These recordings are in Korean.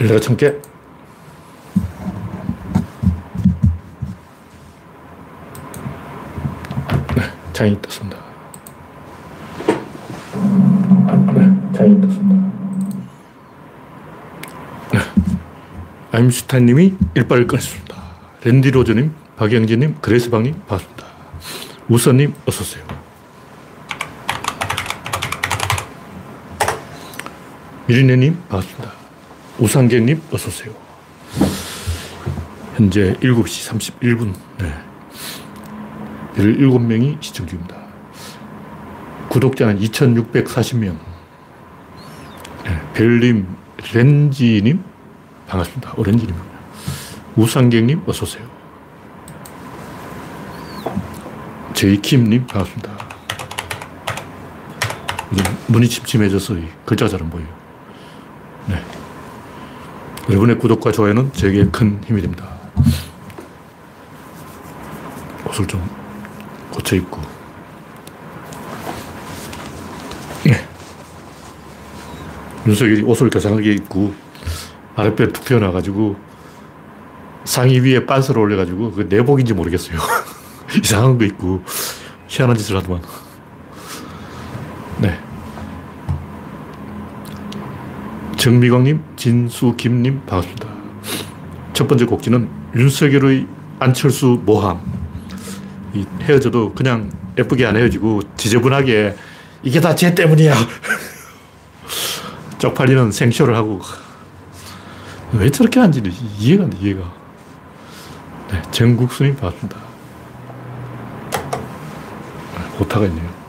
일레가 천 개. 네, 창이 떴습니다. 네, 창이 떴습니다. 네. 아임슈타인 님이 일발을 끊었습니다. 랜디 로저님, 박영진 님, 그레이스방 님, 반갑습니다. 우선 님, 어서오세요. 미리네님, 반갑습니다. 우상객님, 어서 오세요. 현재 7시 31분. 네. 17명이 시청 중입니다. 구독자는 2,640명. 네. 별님, 렌지님, 반갑습니다. 오렌지님. 우상객님, 어서오세요. 제이킴님, 반갑습니다. 문이 침침해져서 글자가 잘안 보여요. 네. 여러분의 구독과 좋아요는 제게 큰 힘이 됩니다. 옷을 좀 고쳐 입고. 네. 윤석열이 옷을 겨상하게 입고 아랫배 툭 튀어나와가지고 상의 위에 빤스를 올려가지고 그 내복인지 모르겠어요. 이상한 거 입고 희한한 짓을 하더만. 정미광님, 진수김님, 반갑습니다. 첫 번째 곡지는 윤석열의 안철수 모함. 이 헤어져도 그냥 예쁘게 안 헤어지고 지저분하게 이게 다 쟤 때문이야. 쪽팔리는 생쇼를 하고 왜 저렇게 하는지 이해가 안 돼, 이해가. 네, 정국수님 반갑습니다. 오타가 있네요.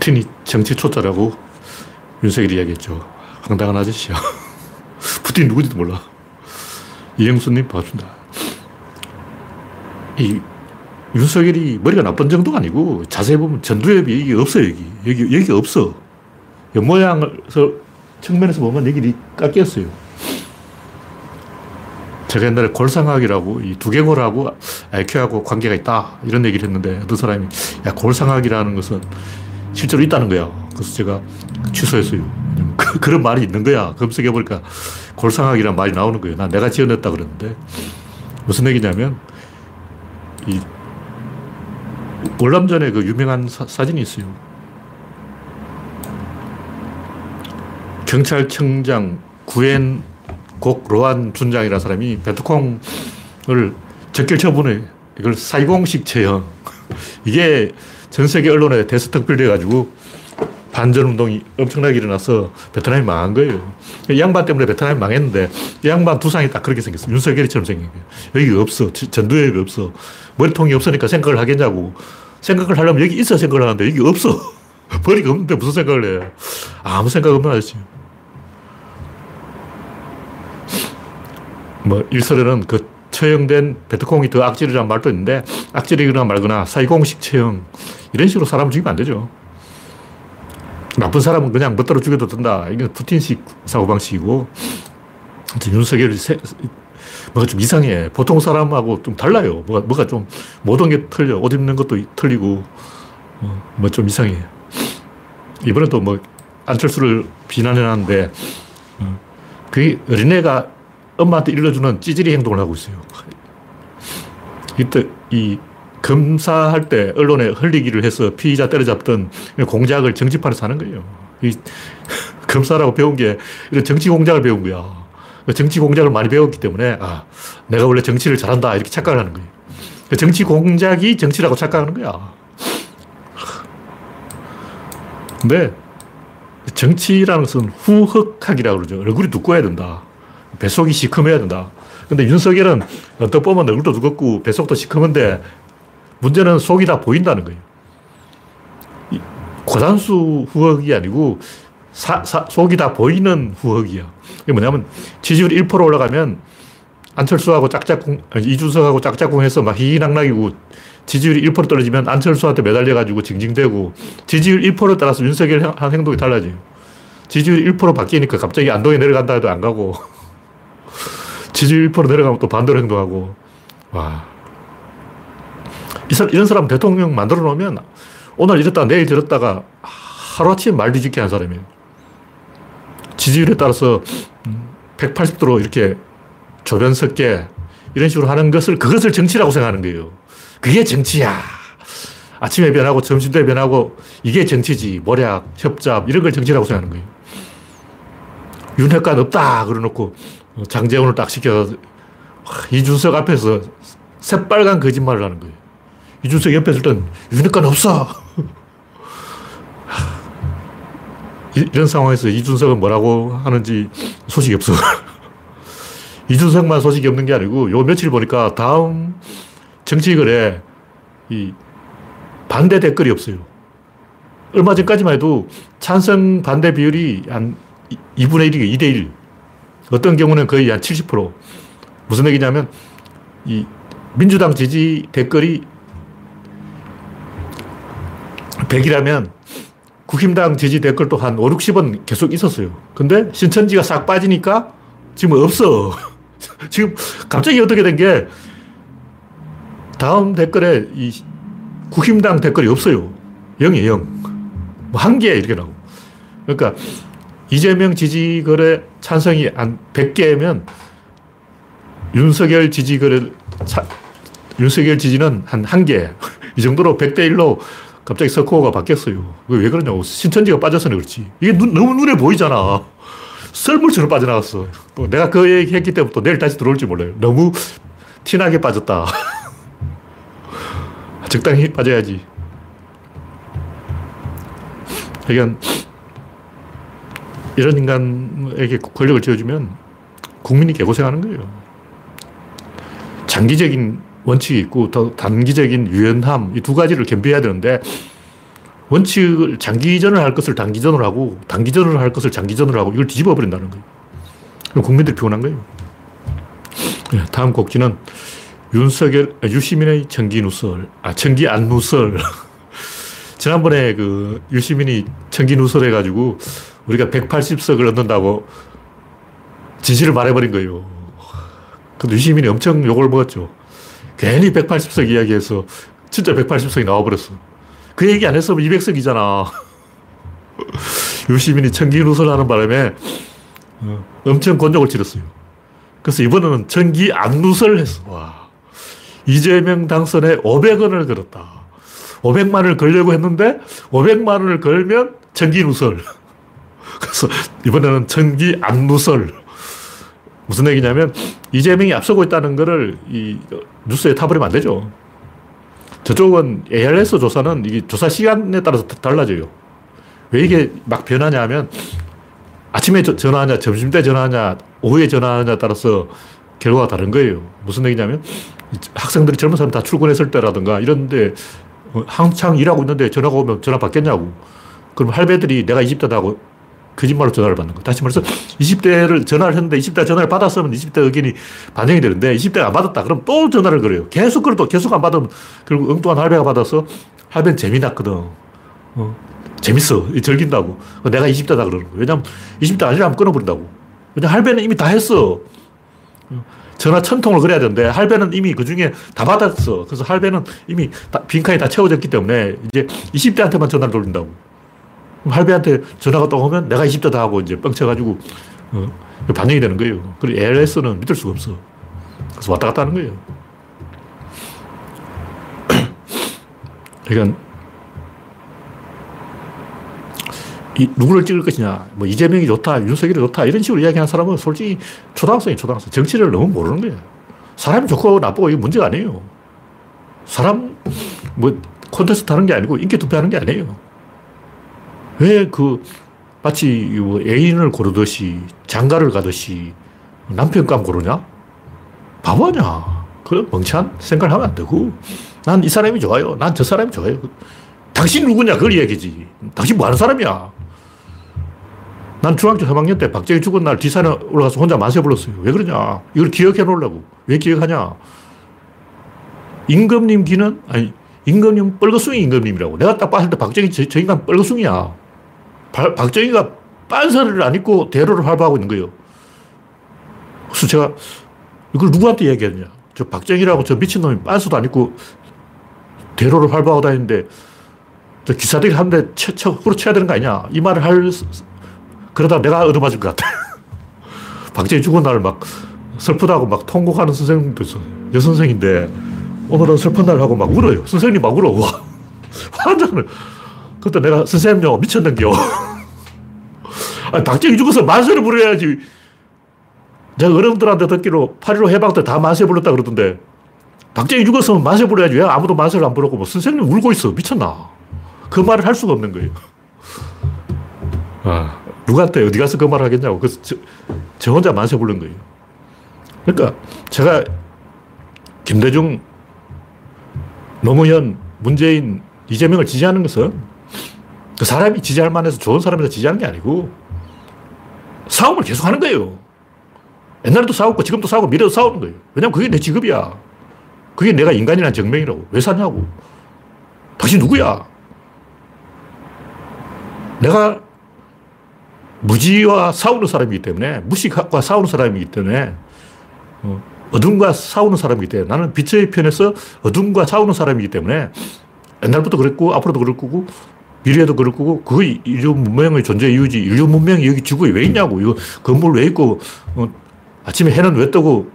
푸틴이 정치 초짜라고 윤석열이 이야기했죠. 황당한 아저씨야. 푸틴 누구지도 몰라. 이영수님 반갑습니다. 이 윤석열이 머리가 나쁜 정도가 아니고 자세히 보면 전두엽이 여기 없어요, 여기. 여기, 여기 없어. 옆모양에서 측면에서 보면 여기 깎였어요. 제가 옛날에 골상학이라고 이 두개골하고 IQ하고 관계가 있다 이런 얘기를 했는데 어떤 사람이 야 골상학이라는 것은 실제로 있다는 거야. 그래서 제가 취소했어요. 그, 런 말이 있는 거야. 검색해보니까 골상학이라는 말이 나오는 거예요. 난 내가 지어냈다 그랬는데 무슨 얘기냐면 이 월남전에 그 유명한 사, 사진이 있어요. 경찰청장 구엔 곡 로한 준장이라는 사람이 베트콩을 적결 처분해. 이걸 사이공식 처형. 이게 전 세계 언론에 대스특필돼가지고 반전 운동이 엄청나게 일어나서 베트남이 망한 거예요. 이 양반 때문에 베트남이 망했는데 이 양반 두상이 딱 그렇게 생겼어. 윤석열이처럼 생긴 거예요. 여기가 없어. 전두엽이 없어. 머리통이 없으니까 생각을 하겠냐고. 생각을 하려면 여기 있어 생각을 하는데 여기 없어. 머리가 없는데 무슨 생각을 해. 아무 생각 없는 아저씨. 뭐 일설에는 그 처형된 베트콩이 더 악질이라는 말도 있는데 악질이거나 말거나 사이공식 처형 이런 식으로 사람 죽이면 안 되죠. 나쁜 사람은 그냥 멋대로 죽여도 된다. 이게 푸틴식 사고방식이고 윤석열이 세, 뭐가 좀 이상해. 보통 사람하고 좀 달라요. 뭐가, 뭐가 좀 모든 게 틀려. 옷 입는 것도 틀리고 어, 뭐좀 이상해. 이번에도 뭐 안철수를 비난해놨는데 어, 그 어린애가 엄마한테 일러주는 찌질이 행동을 하고 있어요. 이때 이 검사할 때 언론에 흘리기를 해서 피의자 때려잡던 공작을 정치판에서 하는 거예요. 이 검사라고 배운 게 이런 정치 공작을 배운 거야. 정치 공작을 많이 배웠기 때문에 아, 내가 원래 정치를 잘한다 이렇게 착각을 하는 거예요. 정치 공작이 정치라고 착각하는 거야. 근데 정치라는 것은 후흑학이라고 그러죠. 얼굴이 두꺼워야 된다. 뱃속이 시커매야 된다. 근데 윤석열은 어떻게 보면 얼굴도 두껍고 뱃속도 시커먼데 문제는 속이 다 보인다는 거예요. 고단수 후흑이 아니고 사, 사, 속이 다 보이는 후흑이야. 이게 뭐냐면 지지율 1% 올라가면 안철수하고 짝짝꿍, 이준석하고 짝짝꿍 해서 막 희희낙낙이고 지지율이 1% 떨어지면 안철수한테 매달려가지고 징징대고 지지율 1% 따라서 윤석열 한 행동이 달라져요. 지지율 1% 바뀌니까 갑자기 안동에 내려간다 해도 안 가고 지지율 1% 내려가면 또 반대로 행동하고 와. 이런 사람 대통령 만들어 놓으면 오늘 이랬다가 내일 저랬다가 하루아침에 말 뒤집게 한 사람이에요. 지지율에 따라서 180도로 이렇게 조변 섞게 이런 식으로 하는 것을 그것을 정치라고 생각하는 거예요. 그게 정치야. 아침에 변하고 점심 때 변하고 이게 정치지. 모략, 협잡 이런 걸 정치라고 생각하는 거예요. 윤핵관 없다 그러놓고 장재원을 딱 시켜서 이준석 앞에서 새빨간 거짓말을 하는 거예요. 이준석 옆에 있을 땐 윤핵관 없어. 이런 상황에서 이준석은 뭐라고 하는지 소식이 없어. 이준석만 소식이 없는 게 아니고 요 며칠 보니까 다음 정치글에 이 반대 댓글이 없어요. 얼마 전까지만 해도 찬성 반대 비율이 한 2분의 1이 2대 1. 어떤 경우는 거의 한 70%. 무슨 얘기냐면 이 민주당 지지 댓글이 100이라면 국힘당 지지 댓글도 한 5, 60원 계속 있었어요. 근데 신천지가 싹 빠지니까 지금 없어. 지금 갑자기 어떻게 된 게 다음 댓글에 이 국힘당 댓글이 없어요. 0이에요, 0. 뭐 한 개 이렇게 나오고. 그러니까 이재명 지지글에 찬성이 한 100개면 윤석열 지지글에 차, 윤석열 지지는 한한 개. 이 정도로 100대 1로 갑자기 스코어가 바뀌었어요. 왜 그러냐고. 신천지가 빠져서는 그렇지. 이게 눈, 너무 눈에 보이잖아. 썰물처럼 빠져나갔어. 또 내가 그 얘기 했기 때부터 내일 다시 들어올지 몰라요. 너무 티나게 빠졌다. 적당히 빠져야지. 그러니까 이런 인간에게 권력을 쥐어주면 국민이 개고생하는 거예요. 장기적인 원칙이 있고 더 단기적인 유연함 이 두 가지를 겸비해야 되는데 원칙을 장기전을 할 것을 단기전으로 하고 단기전을 할 것을 장기전으로 하고 이걸 뒤집어 버린다는 거예요. 그럼 국민들이 피곤한 거예요. 네, 다음 곡지는 윤석열, 아, 유시민의 청기 누설. 아, 청기 안 누설. 지난번에 그 유시민이 청기 누설 해가지고 우리가 180석을 얻는다고 진실을 말해버린 거예요. 근데 유시민이 엄청 욕을 먹었죠. 괜히 180석 이야기해서 진짜 180석이 나와버렸어. 그 얘기 안 했으면 200석이잖아. 유시민이 청기 누설 하는 바람에 어, 엄청 곤욕을 치렀어요. 그래서 이번에는 청기 안 누설 했어. 와. 이재명 당선에 500원을 걸었다. 500만 원을 걸려고 했는데 500만 원을 걸면 청기 누설. 그래서 이번에는 청기 안 누설. 무슨 얘기냐면 이재명이 앞서고 있다는 거를 이 뉴스에 타버리면 안 되죠. 저쪽은 ARS 조사는 이게 조사 시간에 따라서 달라져요. 왜 이게 막 변하냐 하면 아침에 전화하냐, 점심때 전화하냐, 오후에 전화하냐 따라서 결과가 다른 거예요. 무슨 얘기냐면 학생들이 젊은 사람 다 출근했을 때라든가 이런데 어, 한창 일하고 있는데 전화가 오면 전화 받겠냐고. 그럼 할배들이 내가 20대다 하고 거짓말로 전화를 받는 거. 다시 말해서 20대를 전화를 했는데 20대 전화를 받았으면 20대 의견이 반영이 되는데 20대가 안 받았다. 그럼 또 전화를 걸어요. 계속 걸어도 계속 안 받으면 결국 엉뚱한 할배가 받아서 할배는 재미났거든. 어, 재밌어. 즐긴다고. 내가 20대다 그러는 거야. 왜냐면 20대 아니라면 끊어버린다고. 왜냐면 할배는 이미 다 했어. 전화 천 통을 그래야 되는데 할배는 이미 그 중에 다 받았어. 그래서 할배는 이미 다, 빈칸이 다 채워졌기 때문에 이제 20대한테만 전화를 돌린다고. 할배한테 전화가 또 오면 내가 20대다 하고 이제 뻥쳐가지고 어, 반영이 되는 거예요. 그리고 ALS는 믿을 수가 없어. 그래서 왔다 갔다 하는 거예요. 그러니까 이, 누구를 찍을 것이냐, 뭐 이재명이 좋다, 윤석열이 좋다, 이런 식으로 이야기하는 사람은 솔직히 초등학생이 초등학생. 정치를 너무 모르는 거예요. 사람이 좋고 나쁘고 이게 문제가 아니에요. 사람, 뭐, 콘테스트 하는 게 아니고 인기 투표하는 게 아니에요. 왜 그, 마치 뭐 애인을 고르듯이, 장가를 가듯이 남편감 고르냐? 바보 아냐? 그 멍청한 생각을 하면 안 되고, 난 이 사람이 좋아요. 난 저 사람이 좋아요. 당신 누구냐? 그걸 이야기지. 당신 뭐 하는 사람이야? 난 중학교 3학년 때 박정희 죽은 날 뒷산에 올라가서 혼자 만세 불렀어요. 왜 그러냐? 이걸 기억해 놓으려고. 왜 기억하냐? 임금님 기는, 아니, 임금님 뻘거숭이 임금님이라고. 내가 딱 봤을 때 박정희 저, 저 인간 뻘거숭이야. 바, 박정희가 빤사를 안 입고 대로를 활보하고 있는 거예요. 그래서 제가 이걸 누구한테 이야기하냐? 저 박정희라고 저 미친놈이 빤스도 안 입고 대로를 활보하고 다니는데 저 기사들이 한대 척으로 쳐야 되는 거 아니냐. 이 말을 할, 그러다 내가 얻어맞을 것 같아. 박정희 죽은 날 막 슬프다고 막 통곡하는 선생님도 있어. 여선생인데 오늘은 슬픈 날 하고 막 울어요. 선생님 막 울어. 환장을. 그때 내가 선생님요 미쳤는겨. 아니, 박정희 죽어서 만세를 부려야지. 제가 어른들한테 듣기로 8.15 해방 때 다 만세 불렀다 그러던데 박정희 죽었으면 만세 부려야지. 왜 아무도 만세를 안 부르고 뭐 선생님 울고 있어. 미쳤나. 그 말을 할 수가 없는 거예요. 아, 누구한테 어디 가서 그 말을 하겠냐고. 그래서 저, 저 혼자 만세 부른 거예요. 그러니까 제가 김대중, 노무현, 문재인, 이재명을 지지하는 것은 그 사람이 지지할 만해서 좋은 사람에서 지지하는 게 아니고 싸움을 계속 하는 거예요. 옛날에도 싸웠고 지금도 싸우고 미래도 싸우는 거예요. 왜냐면 그게 내 직업이야. 그게 내가 인간이란 증명이라고. 왜 사냐고. 당신 누구야? 내가 무지와 싸우는 사람이기 때문에, 무식과 싸우는 사람이기 때문에, 어, 어둠과 싸우는 사람이기 때문에, 나는 빛의 편에서 어둠과 싸우는 사람이기 때문에, 옛날부터 그랬고, 앞으로도 그럴 거고, 미래에도 그럴 거고, 그 인류 문명의 존재 이유지. 인류 문명이 여기 지구에 왜 있냐고. 이거 건물 왜 있고, 어, 아침에 해는 왜 뜨고,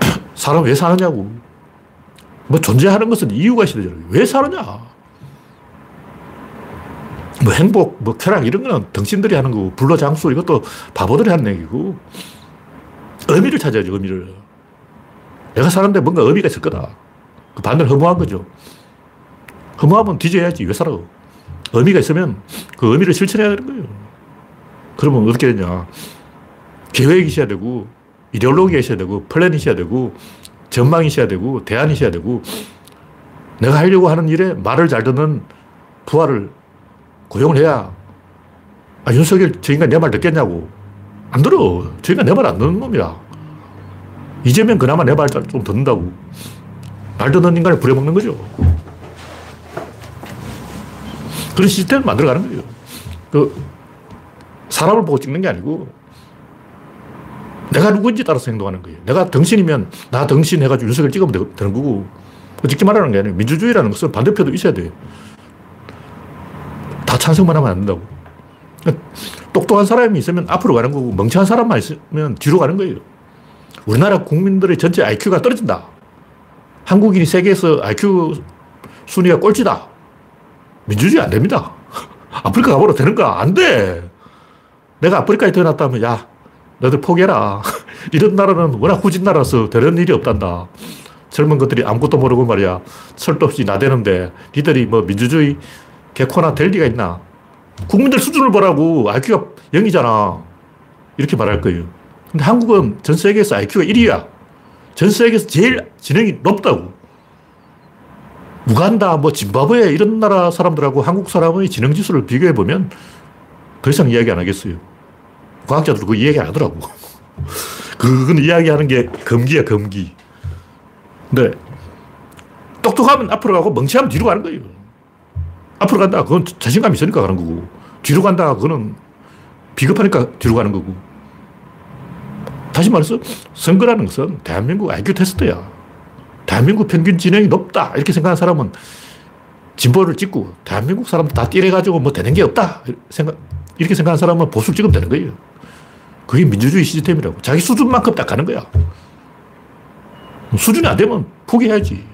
사람 왜 사느냐고. 뭐 존재하는 것은 이유가 있어야 되잖아요. 왜 사느냐. 뭐 행복, 뭐 쾌락 이런 거는 당신들이 하는 거고, 불로장수 이것도 바보들이 하는 얘기고, 의미를 찾아야죠, 의미를. 내가 사는데 뭔가 의미가 있을 거다. 그 반대로 허무한 거죠. 허무하면 뒤져야지. 왜 살아? 의미가 있으면 그 의미를 실천해야 되는 거예요. 그러면 어떻게 되냐. 계획이 있어야 되고, 이데올로기가 있어야 되고, 플랜이 있어야 되고, 전망이 있어야 되고, 대안이 있어야 되고, 내가 하려고 하는 일에 말을 잘 듣는 부하를 고용을 해야, 아, 윤석열 저 인간 내 말 듣겠냐고. 안 들어. 저 인간 내 말 안 듣는 놈이야. 이재명 그나마 내 말 좀 듣는다고. 말 듣는 인간을 부려먹는 거죠. 그런 시스템을 만들어가는 거예요. 그, 사람을 보고 찍는 게 아니고, 내가 누구인지 따라서 행동하는 거예요. 내가 덩신이면 나 덩신 해가지고 윤석열 찍으면 되는 거고, 찍지 말라는 게 아니에요. 민주주의라는 것은 반대표도 있어야 돼요. 다 찬성만 하면 안 된다고. 똑똑한 사람이 있으면 앞으로 가는 거고, 멍청한 사람만 있으면 뒤로 가는 거예요. 우리나라 국민들의 전체 IQ가 떨어진다. 한국인이 세계에서 IQ 순위가 꼴찌다. 민주주의 안 됩니다. 아프리카 가보러 되는가? 안 돼. 내가 아프리카에 태어났다면, 야, 너들 포기해라. 이런 나라는 워낙 후진 나라서 되는 일이 없단다. 젊은 것들이 아무것도 모르고 말이야. 철도 없이 나대는데, 니들이 뭐 민주주의 개코나 될 리가 있나? 국민들 수준을 보라고 IQ가 0이잖아. 이렇게 말할 거예요. 근데 한국은 전 세계에서 IQ가 1이야. 전 세계에서 제일 지능이 높다고. 우간다, 뭐 짐바브웨 이런 나라 사람들하고 한국 사람의 지능 지수를 비교해 보면 더 이상 이야기 안 하겠어요. 과학자들도 그 이야기 안 하더라고. 그건 이야기하는 게 금기야, 금기. 근데 똑똑하면 앞으로 가고 멍청하면 뒤로 가는 거예요. 앞으로 간다. 그건 자신감 있으니까 가는 거고. 뒤로 간다. 그거는 비겁하니까 뒤로 가는 거고. 다시 말해서 선거라는 것은 대한민국 IQ 테스트야. 대한민국 평균 지능이 높다. 이렇게 생각하는 사람은 진보를 찍고 대한민국 사람들 다 띠래가지고 뭐 되는 게 없다. 생각, 이렇게 생각하는 사람은 보수를 찍으면 되는 거예요. 그게 민주주의 시스템이라고. 자기 수준만큼 딱 가는 거야. 수준이 안 되면 포기해야지.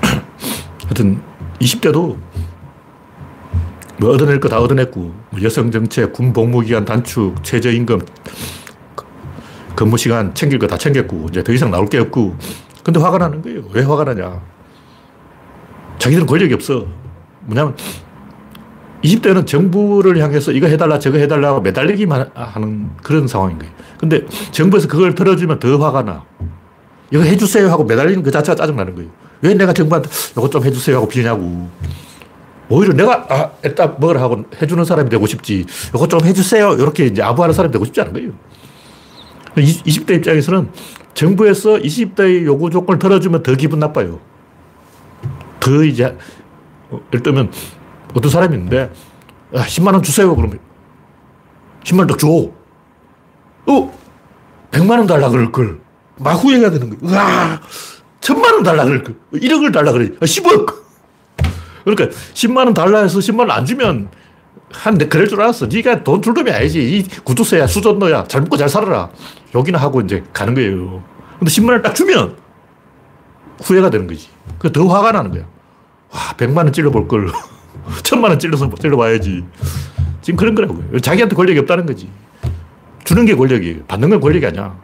하여튼 20대도 뭐 얻어낼 거 다 얻어냈고 뭐 여성 정책, 군 복무 기간 단축, 최저임금, 근무 시간 챙길 거 다 챙겼고 이제 더 이상 나올 게 없고 근데 화가 나는 거예요. 왜 화가 나냐. 자기들은 권력이 없어. 뭐냐면 20대는 정부를 향해서 이거 해달라 저거 해달라고 매달리기만 하는 그런 상황인 거예요. 근데 정부에서 그걸 들어주면 더 화가 나. 이거 해주세요 하고 매달리는 그 자체가 짜증나는 거예요. 왜 내가 정부한테 이거 좀 해주세요 하고 비냐고. 오히려 내가, 아, 일단 먹으라 하고 해주는 사람이 되고 싶지. 이거 좀 해주세요. 이렇게 이제 아부하는 사람이 되고 싶지 않은 거예요. 20대 입장에서는 정부에서 20대의 요구 조건을 들어주면 더 기분 나빠요. 더 이제, 어, 예를 들면 어떤 사람이 있는데, 아, 10만원 주세요. 그러면 10만원 더 줘. 어? 100만 원 달라 그럴 걸. 막 후회가 되는 거예요. 으아! 천만 원 달라 그럴 걸. 1억을 달라 그래. 10억! 아, 그러니까 10만 원 달라 해서 10만 원 안 주면 한, 그럴 줄 알았어. 네가 돈 줄 놈이 아니지. 이 구두쇠야, 수전노야. 잘 먹고 잘 살아라. 욕이나 하고 이제 가는 거예요. 근데 10만 원 딱 주면 후회가 되는 거지. 그 더 화가 나는 거야. 와, 100만 원 찔러볼 걸. 천만 원 찔러서 찔러봐야지. 지금 그런 거라고요. 자기한테 권력이 없다는 거지. 주는 게 권력이에요. 받는 건 권력이 아니야.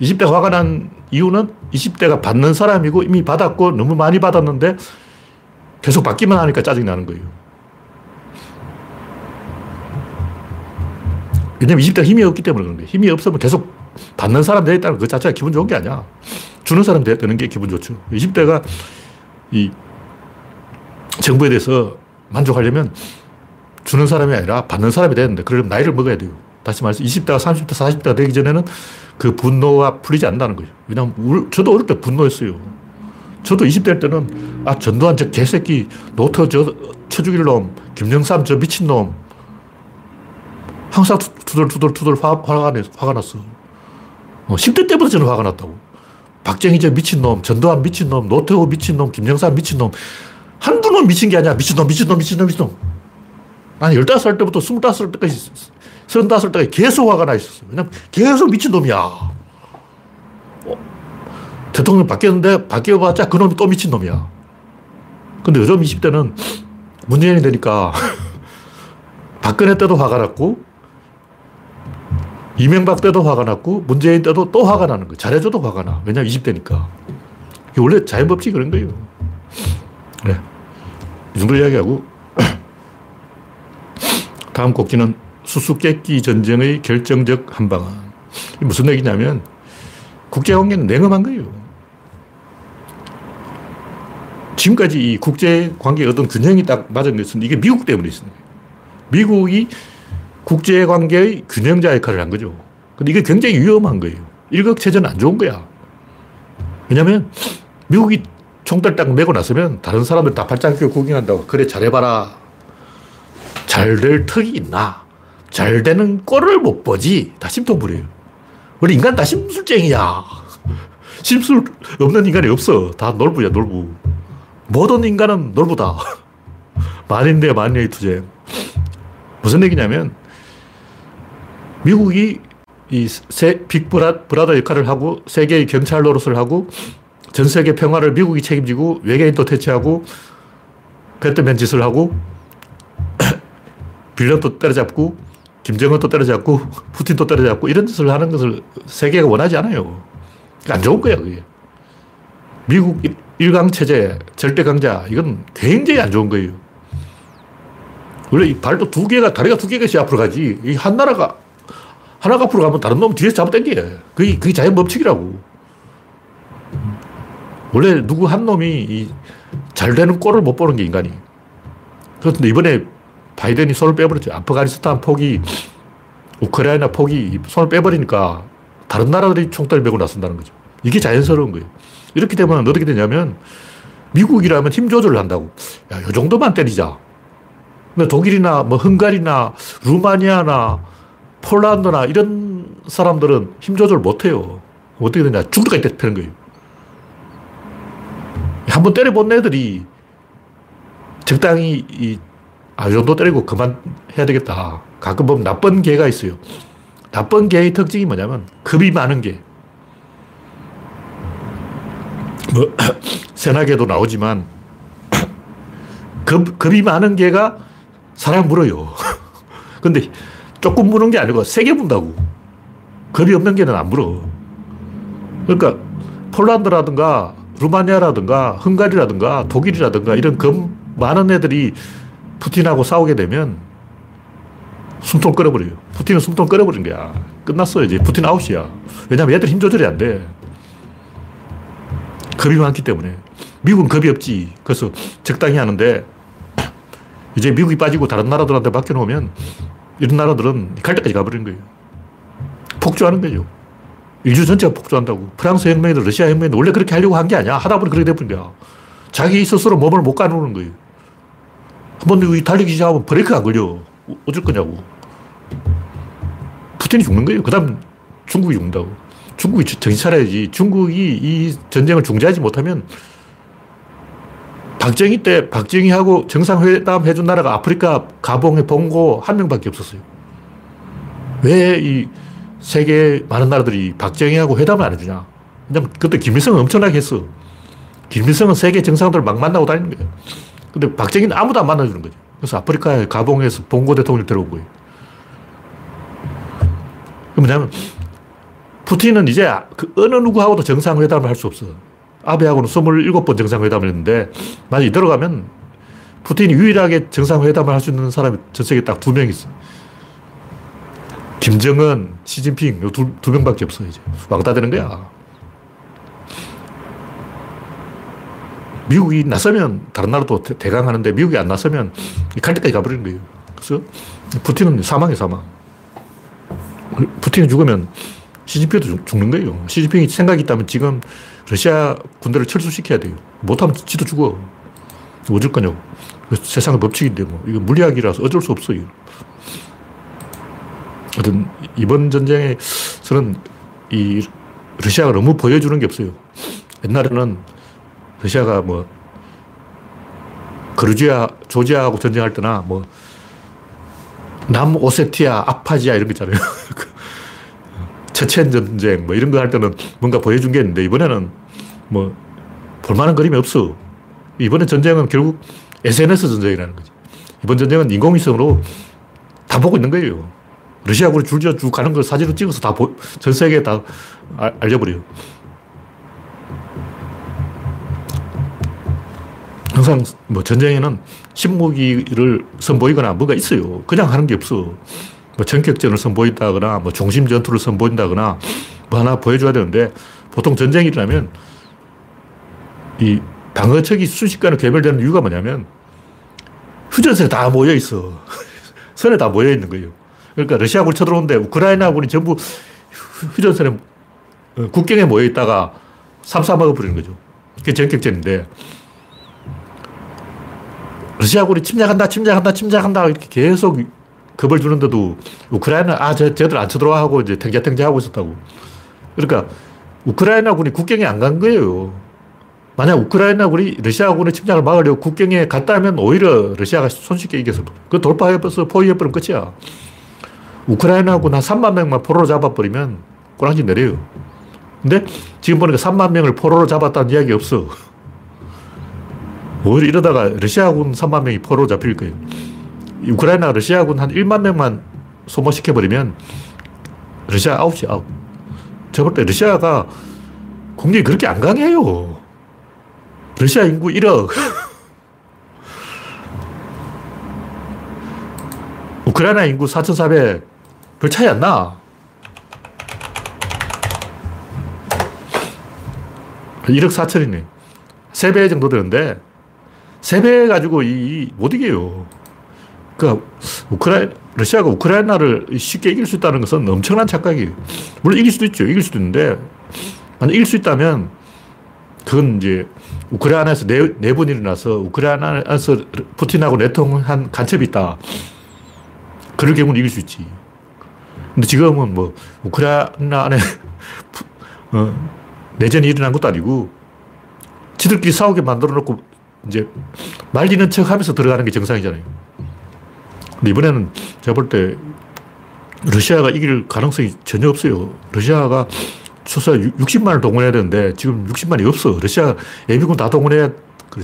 20대 화가 난 이유는 20대가 받는 사람이고 이미 받았고 너무 많이 받았는데 계속 받기만 하니까 짜증이 나는 거예요. 왜냐면 20대가 힘이 없기 때문에 그런 거예요. 힘이 없으면 계속 받는 사람 되어 있다는 그 자체가 기분 좋은 게 아니야. 주는 사람 되는 게 기분 좋죠. 20대가 이 정부에 대해서 만족하려면 주는 사람이 아니라 받는 사람이 되는데, 그러면 나이를 먹어야 돼요. 다시 말해서 20대가 30대, 40대가 되기 전에는 그 분노가 풀리지 않는다는 거죠. 왜냐면 저도 어릴 때 분노했어요. 저도 20대 때는 아, 전두환 저 개새끼, 노터 저 쳐죽일 놈, 김영삼 저 미친놈. 항상 투덜투덜투덜 화, 화가, 화가 났어. 어, 10대 때부터 저는 화가 났다고. 박정희 저 미친놈, 전두환 미친놈, 노태우 미친놈, 김영삼 미친놈. 한두 놈 미친 게 아니야. 미친놈, 미친놈, 미친놈, 미친놈. 난 15살 때부터 25살 때까지, 35살 때까지 계속 화가 나 있었어. 왜냐면 계속 미친놈이야. 어, 대통령 바뀌었는데 바뀌어봤자 그놈이 또 미친놈이야. 근데 요즘 20대는 문재인이 되니까 박근혜 때도 화가 났고 이명박 때도 화가 났고 문재인 때도 또 화가 나는 거예요. 잘해줘도 화가 나. 왜냐면 20대니까. 원래 자연법칙이 그런 거예요. 네. 이 정도 이야기하고 다음 곡기는 수수께끼 전쟁의 결정적 한방안. 무슨 얘기냐면 국제관계는 냉엄한 거예요. 지금까지 이 국제관계 어떤 균형이 딱 맞은 것은 이게 미국 때문에 있습니다. 미국이 국제관계의 균형자 역할을 한 거죠. 근데 이게 굉장히 위험한 거예요. 일극체제는 안 좋은 거야. 왜냐면 미국이 총들 딱 메고 나서면 다른 사람들 다 발짝 끼고 구경한다고. 그래, 잘해봐라. 잘 될 턱이 있나? 잘 되는 꼴을 못 보지. 다 심통부려요. 우리 인간 다 심술쟁이야. 심술 없는 인간이 없어. 다 놀부야, 놀부. 모든 인간은 놀부다. 만인대 만녀의 투쟁. 무슨 얘기냐면, 미국이 이 세, 빅브라, 브라더 역할을 하고 세계의 경찰 노릇을 하고 전 세계 평화를 미국이 책임지고 외계인도 퇴치하고 배트맨 짓을 하고 빌런도 때려잡고 김정은도 때려잡고 푸틴도 때려잡고 이런 짓을 하는 것을 세계가 원하지 않아요. 안 좋은 거야, 그게. 미국 일강 체제, 절대 강자, 이건 굉장히 안 좋은 거예요. 원래 이 발도 두 개가, 다리가 두 개가 앞으로 가지. 이 한 나라가, 하나가 앞으로 가면 다른 놈 뒤에서 잡아 당겨. 그게, 그게 자연 법칙이라고. 원래 누구 한 놈이 잘 되는 꼴을 못 보는 게 인간이. 그런데 이번에 바이든이 손을 빼버렸죠. 아프가니스탄 포기, 우크라이나 포기, 손을 빼버리니까 다른 나라들이 총대를 메고 나선다는 거죠. 이게 자연스러운 거예요. 이렇게 되면 어떻게 되냐면 미국이라면 힘 조절을 한다고. 야, 요 정도만 때리자. 근데 독일이나 뭐 헝가리나 루마니아나 폴란드나 이런 사람들은 힘 조절 못 해요. 어떻게 되냐. 죽을 때까지 패는 거예요. 한 번 때려본 애들이 적당히 이, 아, 이 정도 때리고 그만 해야 되겠다. 가끔 보면 나쁜 개가 있어요. 나쁜 개의 특징이 뭐냐면 겁이 많은 개. 뭐, 세나개도 나오지만 겁, 겁이 많은 개가 사람 물어요. 근데 조금 무는 게 아니고 세게 문다고. 겁이 없는 개는 안 물어. 그러니까 폴란드라든가 루마니아라든가 헝가리라든가 독일이라든가 이런 검 많은 애들이 푸틴하고 싸우게 되면 숨통 끊어버려요. 푸틴은 숨통 끊어버린 거야. 끝났어. 이제 푸틴 아웃이야. 왜냐면 얘들 힘 조절이 안 돼. 겁이 많기 때문에. 미국은 겁이 없지. 그래서 적당히 하는데 이제 미국이 빠지고 다른 나라들한테 맡겨놓으면 이런 나라들은 갈 때까지 가버리는 거예요. 폭주하는 거죠. 인류 전체가 폭주한다고. 프랑스 혁명이든 러시아 혁명이든 원래 그렇게 하려고 한 게 아니야. 하다 보니 그렇게 돼버린 거야. 자기 스스로 몸을 못 가누는 거예요. 한번 달리기 시작하면 브레이크가 안 걸려. 어쩔 거냐고. 푸틴이 죽는 거예요. 그 다음 중국이 죽는다고. 중국이 정신 차려야지. 중국이 이 전쟁을 중지하지 못하면 박정희 때 박정희하고 정상회담 해준 나라가 아프리카 가봉에 봉고 한 명밖에 없었어요. 왜 이 세계 많은 나라들이 박정희하고 회담을 안 해주냐? 왜냐면 그때 김일성은 엄청나게 했어. 김일성은 세계 정상들을 막 만나고 다니는 거예요. 근데 박정희는 아무도 안 만나주는 거죠. 그래서 아프리카 가봉에서 봉고 대통령을 데려온 거예요. 그 뭐냐면, 푸틴은 이제 그 어느 누구하고도 정상회담을 할 수 없어. 아베하고는 27번 정상회담을 했는데, 만약 이대로 가면, 푸틴이 유일하게 정상회담을 할 수 있는 사람이 전 세계에 딱 두 명 있어. 김정은, 시진핑, 두, 두 명밖에 없어, 이제. 왕따 되는 거야. 미국이 나서면 다른 나라도 대강 하는데 미국이 안 나서면 갈 때까지 가버리는 거예요. 그래서 푸틴은 사망이 사망. 푸틴이 죽으면 시진핑도 죽는 거예요. 시진핑이 생각이 있다면 지금 러시아 군대를 철수시켜야 돼요. 못하면 지도 죽어. 어쩔 거냐고. 세상의 법칙인데 뭐. 이거 물리학이라서 어쩔 수 없어요. 하여튼 이번 전쟁에서는 이 러시아가 너무 보여주는 게 없어요. 옛날에는 러시아가 뭐 그루지아, 조지아하고 전쟁할 때나 뭐 남오세티아, 아파지아 이런 거 있잖아요. 그 체첸 전쟁 뭐 이런 거 할 때는 뭔가 보여준 게 있는데 이번에는 뭐 볼만한 그림이 없어. 이번에 전쟁은 결국 SNS 전쟁이라는 거지. 이번 전쟁은 인공위성으로 다 보고 있는 거예요. 러시아군이 줄지어 쭉 가는 걸 사진으로 찍어서 다 전 세계에 다 알려버려요. 항상 뭐 전쟁에는 신무기를 선보이거나 뭐가 있어요. 그냥 하는 게 없어. 뭐 전격전을 선보인다거나 뭐 중심 전투를 선보인다거나 뭐 하나 보여줘야 되는데 보통 전쟁이 일어나면 이 방어척이 순식간에 개별되는 이유가 뭐냐면 휴전선에 다 모여 있어. 선에 다 모여 있는 거예요. 그러니까 러시아군이 쳐들어오는데 우크라이나군이 전부 휴전선에 어, 국경에 모여 있다가 삼삼먹어 버리는 거죠. 그게 전격전인데 러시아군이 침략한다, 침략한다, 침략한다 이렇게 계속 겁을 주는데도 우크라이나 아, 저, 쟤들 안 쳐들어와 하고 이제 탱자탱자 하고 있었다고. 그러니까 우크라이나군이 국경에 안 간 거예요. 만약 우크라이나군이 러시아군의 침략을 막으려고 국경에 갔다면 오히려 러시아가 손쉽게 이겨서 그 돌파해서 포위해버리면 끝이야. 우크라이나군 한 3만 명만 포로로 잡아버리면 꼬랑지 내려요. 근데 지금 보니까 3만 명을 포로로 잡았다는 이야기 없어. 오히려 이러다가 러시아군 3만 명이 포로 잡힐 거예요. 우크라이나 러시아군 한 1만 명만 소모시켜버리면 러시아 아웃이 아웃. 제가 볼때 러시아가 국력이 그렇게 안 강해요. 러시아 인구 1억. 우크라이나 인구 4,400. 별 차이 안 나. 1억 4천이네. 3배 정도 되는데, 세배 가지고 이, 못 이겨요. 그 우크라이 러시아가 우크라이나를 쉽게 이길 수 있다는 것은 엄청난 착각이에요. 물론 이길 수도 있죠. 이길 수도 있는데, 만약 이길 수 있다면, 그건 이제 우크라이나에서 네, 네번 일어나서 우크라이나에서 푸틴하고 내통한 간첩이 있다. 그럴 경우는 이길 수 있지. 근데 지금은 뭐, 우크라이나 안에 어, 내전이 일어난 것도 아니고, 지들끼리 싸우게 만들어 놓고 이제 말리는 척 하면서 들어가는 게 정상이잖아요. 근데 이번에는 제가 볼 때 러시아가 이길 가능성이 전혀 없어요. 러시아가 최소 60만을 동원해야 되는데 지금 60만이 없어. 러시아 예비군 다 동원해야,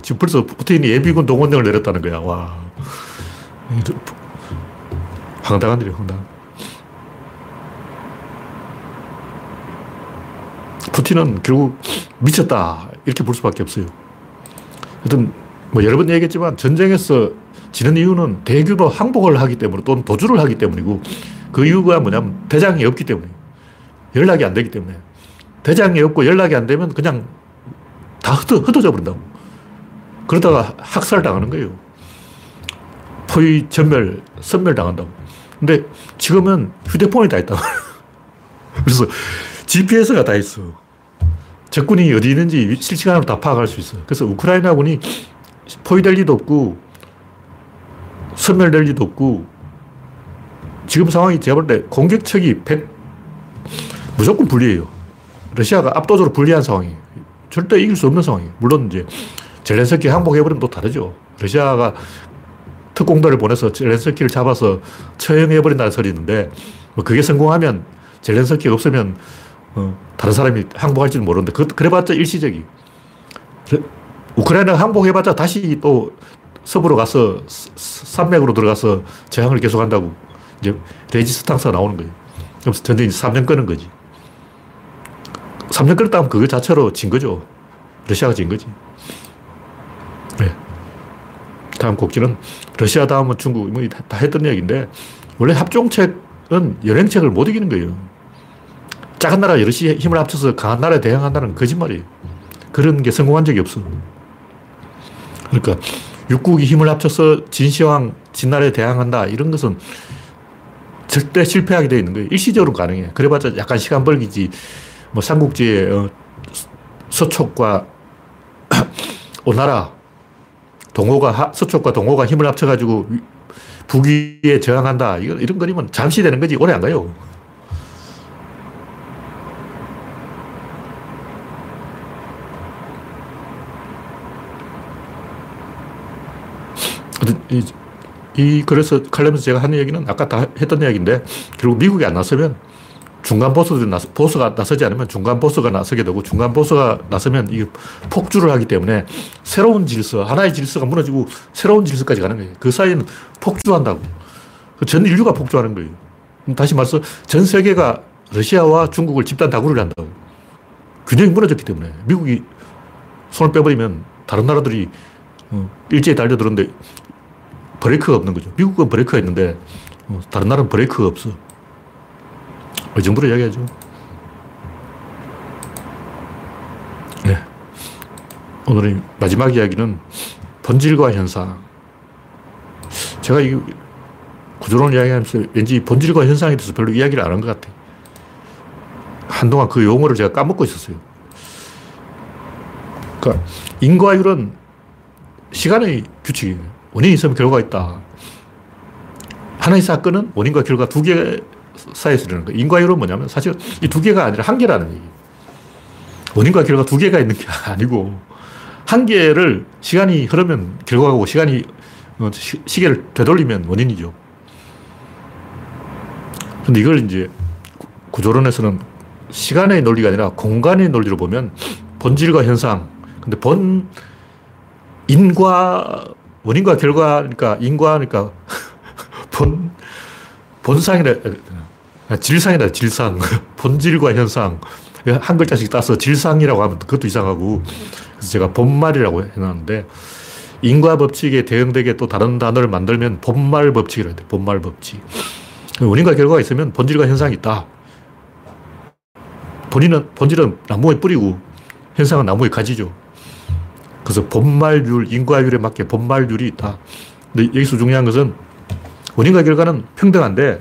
지금 벌써 푸틴이 예비군 동원령을 내렸다는 거야. 와. 황당한 일이야, 황당. 푸틴은 결국 미쳤다. 이렇게 볼 수밖에 없어요. 하여튼 뭐 여러 번 얘기했지만 전쟁에서 지는 이유는 대규모 항복을 하기 때문에 또는 도주를 하기 때문이고 그 이유가 뭐냐면 대장이 없기 때문에 연락이 안 되기 때문에 대장이 없고 연락이 안 되면 그냥 다 흩어, 흩어져 버린다고. 그러다가 학살 당하는 거예요. 포위, 전멸, 선멸 당한다고. 근데 지금은 휴대폰이 다 있다고. 그래서 GPS가 다 있어. 적군이 어디 있는지 실시간으로 다 파악할 수 있어요. 그래서 우크라이나군이 포위될 리도 없고, 선멸될 리도 없고, 지금 상황이 제가 볼 때 공격척이 100, 무조건 불리해요. 러시아가 압도적으로 불리한 상황이에요. 절대 이길 수 없는 상황이에요. 물론 이제 젤렌스키 항복해버리면 또 다르죠. 러시아가 특공대를 보내서 젤렌스키를 잡아서 처형해버린다는 소리 있는데 뭐 그게 성공하면 젤렌스키가 없으면 어, 다른 사람이 항복할지는 모르는데 그, 그래봤자 일시적이. 우크라이나가 항복해봤자 다시 또 서부로 가서 산맥으로 들어가서 저항을 계속한다고 이제 레지스탕스가 나오는 거예요. 그래서 전쟁이 3년 끄는 거지. 3년 끌었다 하면 그거 자체로 진 거죠. 러시아가 진 거지. 네. 다음 곡지는 러시아 다음은 중국, 뭐 다 했던 이야기인데 원래 합종책은 연행책을 못 이기는 거예요. 작은 나라 여럿이 힘을 합쳐서 강한 나라에 대항한다는 거짓말이에요. 그런 게 성공한 적이 없어. 그러니까 육국이 힘을 합쳐서 진시황, 진나라에 대항한다. 이런 것은 절대 실패하게 되어 있는 거예요. 일시적으로 가능해. 그래봤자 약간 시간 벌기지. 뭐 삼국지의 어, 서촉과 오나라, 동호가, 서촉과 동호가 힘을 합쳐가지고 북위에 저항한다. 이런, 이런 그림은 잠시 되는 거지 오래 안 가요. 이, 이 그래서 칼럼에서 제가 하는 얘기는 아까 다 했던 이야기인데 결국 미국이 안 나서면 중간 보스들이 나서, 보스가 나서지 않으면 중간 보스가 나서게 되고 중간 보스가 나서면 이 폭주를 하기 때문에 새로운 질서, 하나의 질서가 무너지고 새로운 질서까지 가는 거예요. 그 사이에는 폭주한다고. 그전 인류가 폭주하는 거예요. 다시 말해서 전 세계가 러시아와 중국을 집단 다구를 한다고. 균형이 무너졌기 때문에 미국이 손을 빼버리면 다른 나라들이 어, 일제히 달려들었는데 브레이크가 없는 거죠. 미국은 브레이크가 있는데 어, 다른 나라는 브레이크가 없어. 이 정도로 이야기하죠. 네. 오늘의 마지막 이야기는 본질과 현상. 제가 이 구조론 이야기하면서 왠지 본질과 현상에 대해서 별로 이야기를 안 한 것 같아요. 한동안 그 용어를 제가 까먹고 있었어요. 그러니까 인과율은 시간의 규칙이에요. 원인이 있으면 결과가 있다. 하나의 사건은 원인과 결과 두 개 사이에서 일어나는 거예요. 인과율은 뭐냐면 사실 이 두 개가 아니라 한 개라는 얘기예요. 원인과 결과 두 개가 있는 게 아니고 한 개를 시간이 흐르면 결과고 시간이 어, 시, 계를 되돌리면 원인이죠. 근데 이걸 이제 구조론에서는 시간의 논리가 아니라 공간의 논리로 보면 본질과 현상. 근데 본, 인과 원인과 결과니까 인과니까 본, 본상이라, 질상이라 질상. 본질과 현상. 한 글자씩 따서 질상이라고 하면 그것도 이상하고. 그래서 제가 본말이라고 해놨는데, 인과 법칙에 대응되게 또 다른 단어를 만들면 본말 법칙이라고 돼. 본말 법칙. 원인과 결과가 있으면 본질과 현상이 있다. 본인은, 본질은 나무에 뿌리고, 현상은 나무에 가지죠. 그래서 본말률, 인과율에 맞게 본말률이 있다. 근데 여기서 중요한 것은 원인과 결과는 평등한데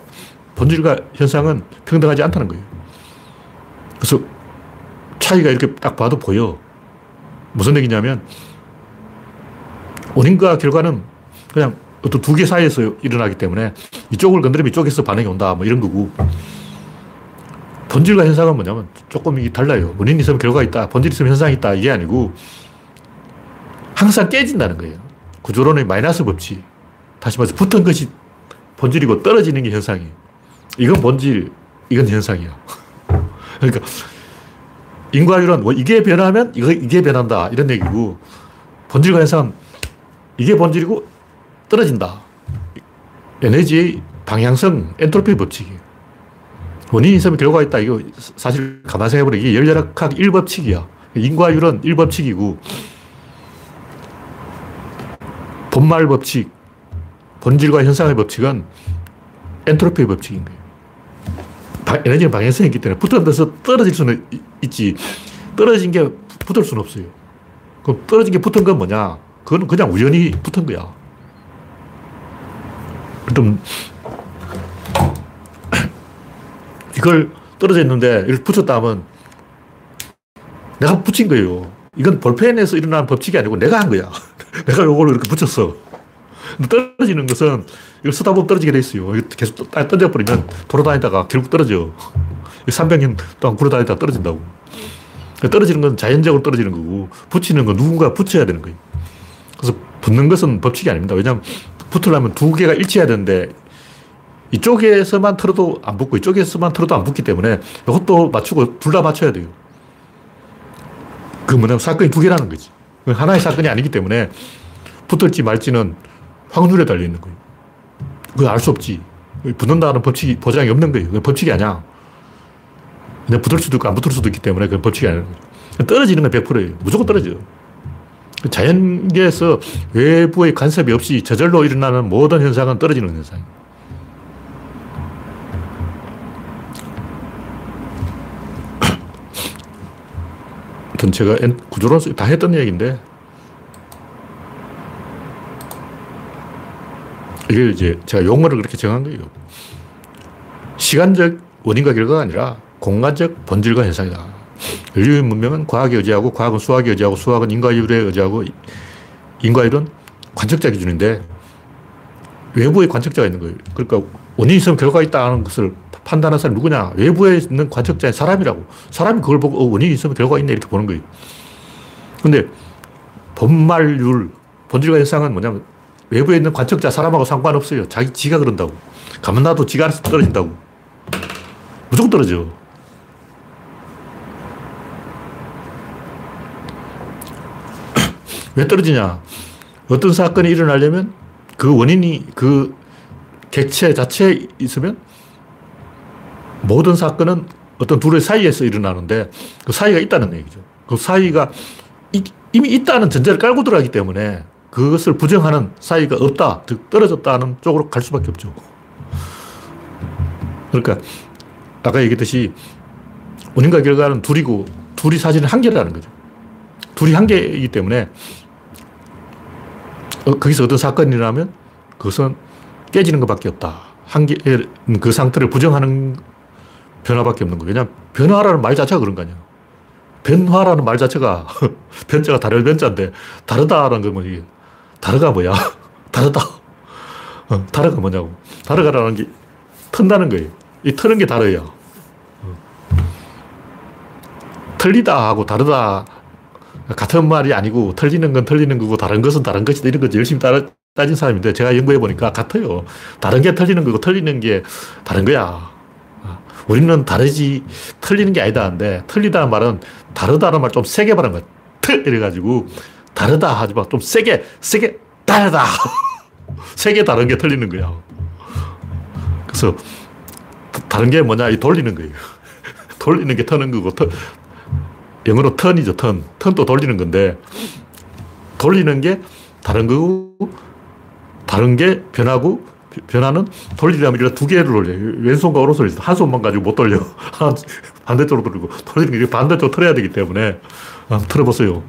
본질과 현상은 평등하지 않다는 거예요. 그래서 차이가 이렇게 딱 봐도 보여. 무슨 얘기냐면 원인과 결과는 그냥 어떤 두개 사이에서 일어나기 때문에 이쪽을 건드리면 이쪽에서 반응이 온다. 뭐 이런 거고. 본질과 현상은 뭐냐면 조금 이 달라요. 원인이 있으면 결과가 있다. 본질이 있으면 현상이 있다. 이게 아니고 항상 깨진다는 거예요. 구조론의 마이너스 법칙. 다시 말해서 붙은 것이 본질이고 떨어지는 게 현상이에요. 이건 본질, 이건 현상이야. 그러니까 인과율은 뭐 이게 변하면 이거, 이게 변한다. 이런 얘기고 본질과 현상은 이게 본질이고 떨어진다. 에너지의 방향성, 엔트로피 법칙이에요. 원인이 있으면 결과가 있다. 이거 사실 가만 생각해보면 이게 열역학 1법칙이야. 인과율은 1법칙이고 본말 법칙, 본질과 현상의 법칙은 엔트로피의 법칙인 거예요. 에너지는 방향성이 있기 때문에 붙은 데서 떨어질 수는 있지. 떨어진 게 붙을 수는 없어요. 그럼 떨어진 게 붙은 건 뭐냐? 그건 그냥 우연히 붙은 거야. 좀, 이걸 떨어져 있는데, 이걸 붙였다 하면, 내가 붙인 거예요. 이건 볼펜에서 일어난 법칙이 아니고 내가 한 거야. 내가 요걸 이렇게 붙였어. 떨어지는 것은 이걸 쓰다 보면 떨어지게 돼 있어요. 계속 던져버리면 돌아다니다가 결국 떨어져. 300년 동안 굴러다니다가 떨어진다고. 떨어지는 건 자연적으로 떨어지는 거고, 붙이는 건 누군가 붙여야 되는 거예요. 그래서 붙는 것은 법칙이 아닙니다. 왜냐하면 붙으려면 두 개가 일치해야 되는데, 이쪽에서만 틀어도 안 붙고, 이쪽에서만 틀어도 안 붙기 때문에 이것도 맞추고 둘 다 맞춰야 돼요. 그 뭐냐면 사건이 두 개라는 거지. 하나의 사건이 아니기 때문에 붙을지 말지는 확률에 달려 있는 거예요. 그걸 알 수 없지. 붙는다는 법칙이, 보장이 없는 거예요. 그 법칙이 아니야. 그냥 붙을 수도 있고 안 붙을 수도 있기 때문에 그건 법칙이 아니에요. 떨어지는 건 100%예요. 무조건 떨어져요. 자연계에서 외부의 간섭이 없이 저절로 일어나는 모든 현상은 떨어지는 현상이에요. 제가 구조론 다 했던 얘기인데 이게 이제 제가 용어를 그렇게 정한 거예요. 시간적 원인과 결과가 아니라 공간적 본질과 현상이다. 인류의 문명은 과학에 의지하고 과학은 수학에 의지하고 수학은 인과율에 의지하고 인과율은 관측자 기준인데 외부의 관측자가 있는 거예요. 그러니까 원인이 있으면 결과가 있다는 것을 판단하는 사람이 누구냐? 외부에 있는 관측자인 사람이라고. 사람이 그걸 보고 어, 원인이 있으면 결과가 있네 이렇게 보는 거예요. 근데 본말률, 본질과 현상은 뭐냐면 외부에 있는 관측자 사람하고 상관없어요. 자기 지가 그런다고. 가만 놔도 지가 알아서 떨어진다고. 무조건 떨어져. 왜 떨어지냐? 어떤 사건이 일어나려면 그 원인이 그 객체 자체에 있으면 모든 사건은 어떤 둘의 사이에서 일어나는데 그 사이가 있다는 얘기죠. 그 사이가 이미 있다는 전제를 깔고 들어가기 때문에 그것을 부정하는 사이가 없다, 즉 떨어졌다는 쪽으로 갈 수밖에 없죠. 그러니까 아까 얘기했듯이 원인과 결과는 둘이고 둘이 사실은 한 개라는 거죠. 둘이 한 개이기 때문에 어, 거기서 어떤 사건이 일어나면 그것은 깨지는 것밖에 없다. 한 개, 그 상태를 부정하는 변화밖에 없는 거예요. 왜냐하면 변화라는 말 자체가 그런 거 아니야. 변화라는 말 자체가 변자가 다를 변자인데 다르다라는 건 뭐지? 다르가 뭐야? 다르다. 어, 다르가 뭐냐고. 다르가라는 게 턴다는 거예요. 이 트는 게 다르야. 어. 틀리다 하고 다르다 같은 말이 아니고 틀리는 건 틀리는 거고 다른 것은 다른 것이다 이런 거 열심히 따, 따진 사람인데 제가 연구해 보니까 같아요. 다른 게 틀리는 거고 틀리는 게 다른 거야. 우리는 다르지, 틀리는 게 아니다 하는데, 틀리다는 말은 다르다는 말 좀 세게 말한 거야. 틀! 이래가지고, 다르다 하지 마. 좀 세게, 세게, 다르다! 세게 다른 게 틀리는 거야. 그래서, 다른 게 뭐냐, 이 돌리는 거예요. 돌리는 게 터는 거고, 터, 영어로 턴이죠, 턴. 턴도 돌리는 건데, 돌리는 게 다른 거고, 다른 게 변하고, 변화는 돌리려면 이렇게 두 개를 돌려요. 왼손과 오른손을 한 손만 가지고 못 돌려. 반대쪽으로 돌리고. 돌리는 게 반대쪽으로 틀어야 되기 때문에. 아, 틀어보세요.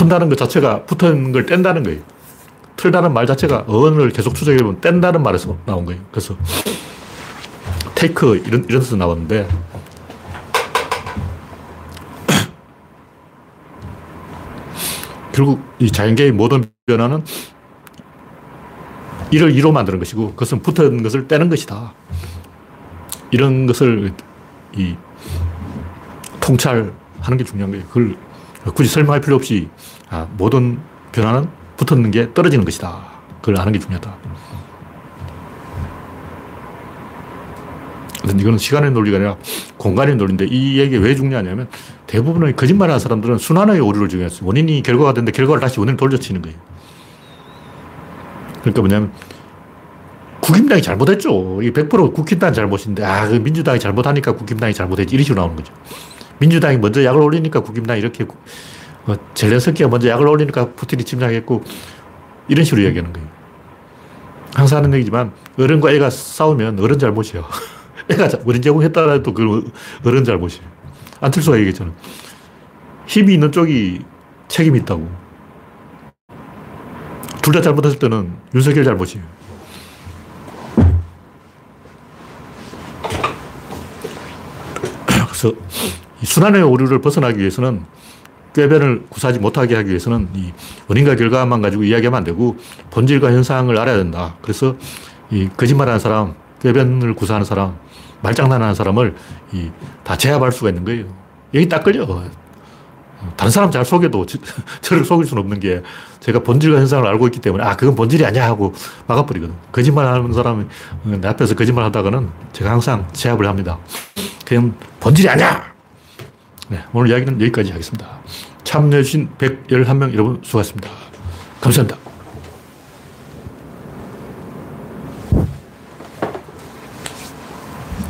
튼다는 것 자체가 붙은 걸 뗀다는 거예요. 틀다는 말 자체가 어원을 계속 추적해보면 뗀다는 말에서 나온 거예요. 그래서 테이크 이런, 이런 뜻 나왔는데 결국 이 자연계의 모든 변화는 1을 2로 만드는 것이고 그것은 붙은 것을 떼는 것이다. 이런 것을 이 통찰하는 게 중요한 거예요. 그걸 굳이 설명할 필요 없이 아, 모든 변화는 붙었는 게 떨어지는 것이다. 그걸 아는 게 중요하다. 이거는 시간의 논리가 아니라 공간의 논리인데 이 얘기가 왜 중요하냐면 대부분의 거짓말 하는 사람들은 순환의 오류를 중요했어요. 원인이 결과가 되는데 결과를 다시 원인을 돌려치는 거예요. 그러니까 뭐냐면 국힘당이 잘못했죠. 이 100% 국힘당 잘못인데 아, 그 민주당이 잘못하니까 국힘당이 잘못했지. 이런 식으로 나오는 거죠. 민주당이 먼저 약을 올리니까 국힘당이 이렇게 어, 젤렌스키가 먼저 약을 올리니까 푸틴이 침략했고 이런 식으로 이야기하는 거예요. 항상 하는 얘기지만 어른과 애가 싸우면 어른 잘못이에요. 애가 원인 제공했다 해도 그 어른 잘못이에요. 안철수가 얘기했잖아. 힘이 있는 쪽이 책임이 있다고. 둘 다 잘못했을 때는 윤석열 잘못이에요. 그래서 순환의 오류를 벗어나기 위해서는 꾀변을 구사하지 못하게 하기 위해서는 이 원인과 결과만 가지고 이야기하면 안 되고 본질과 현상을 알아야 된다. 그래서 이 거짓말하는 사람, 꾀변을 구사하는 사람, 말장난하는 사람을 이 다 제압할 수가 있는 거예요. 여기 딱 걸려. 다른 사람 잘 속여도 저를 속일 수는 없는 게 제가 본질과 현상을 알고 있기 때문에 아, 그건 본질이 아니야 하고 막아버리거든. 거짓말 하는 사람이 내 앞에서 거짓말 하다가는 제가 항상 제압을 합니다. 그냥 본질이 아니야! 네, 오늘 이야기는 여기까지 하겠습니다. 참여해주신 111명 여러분 수고하셨습니다. 감사합니다.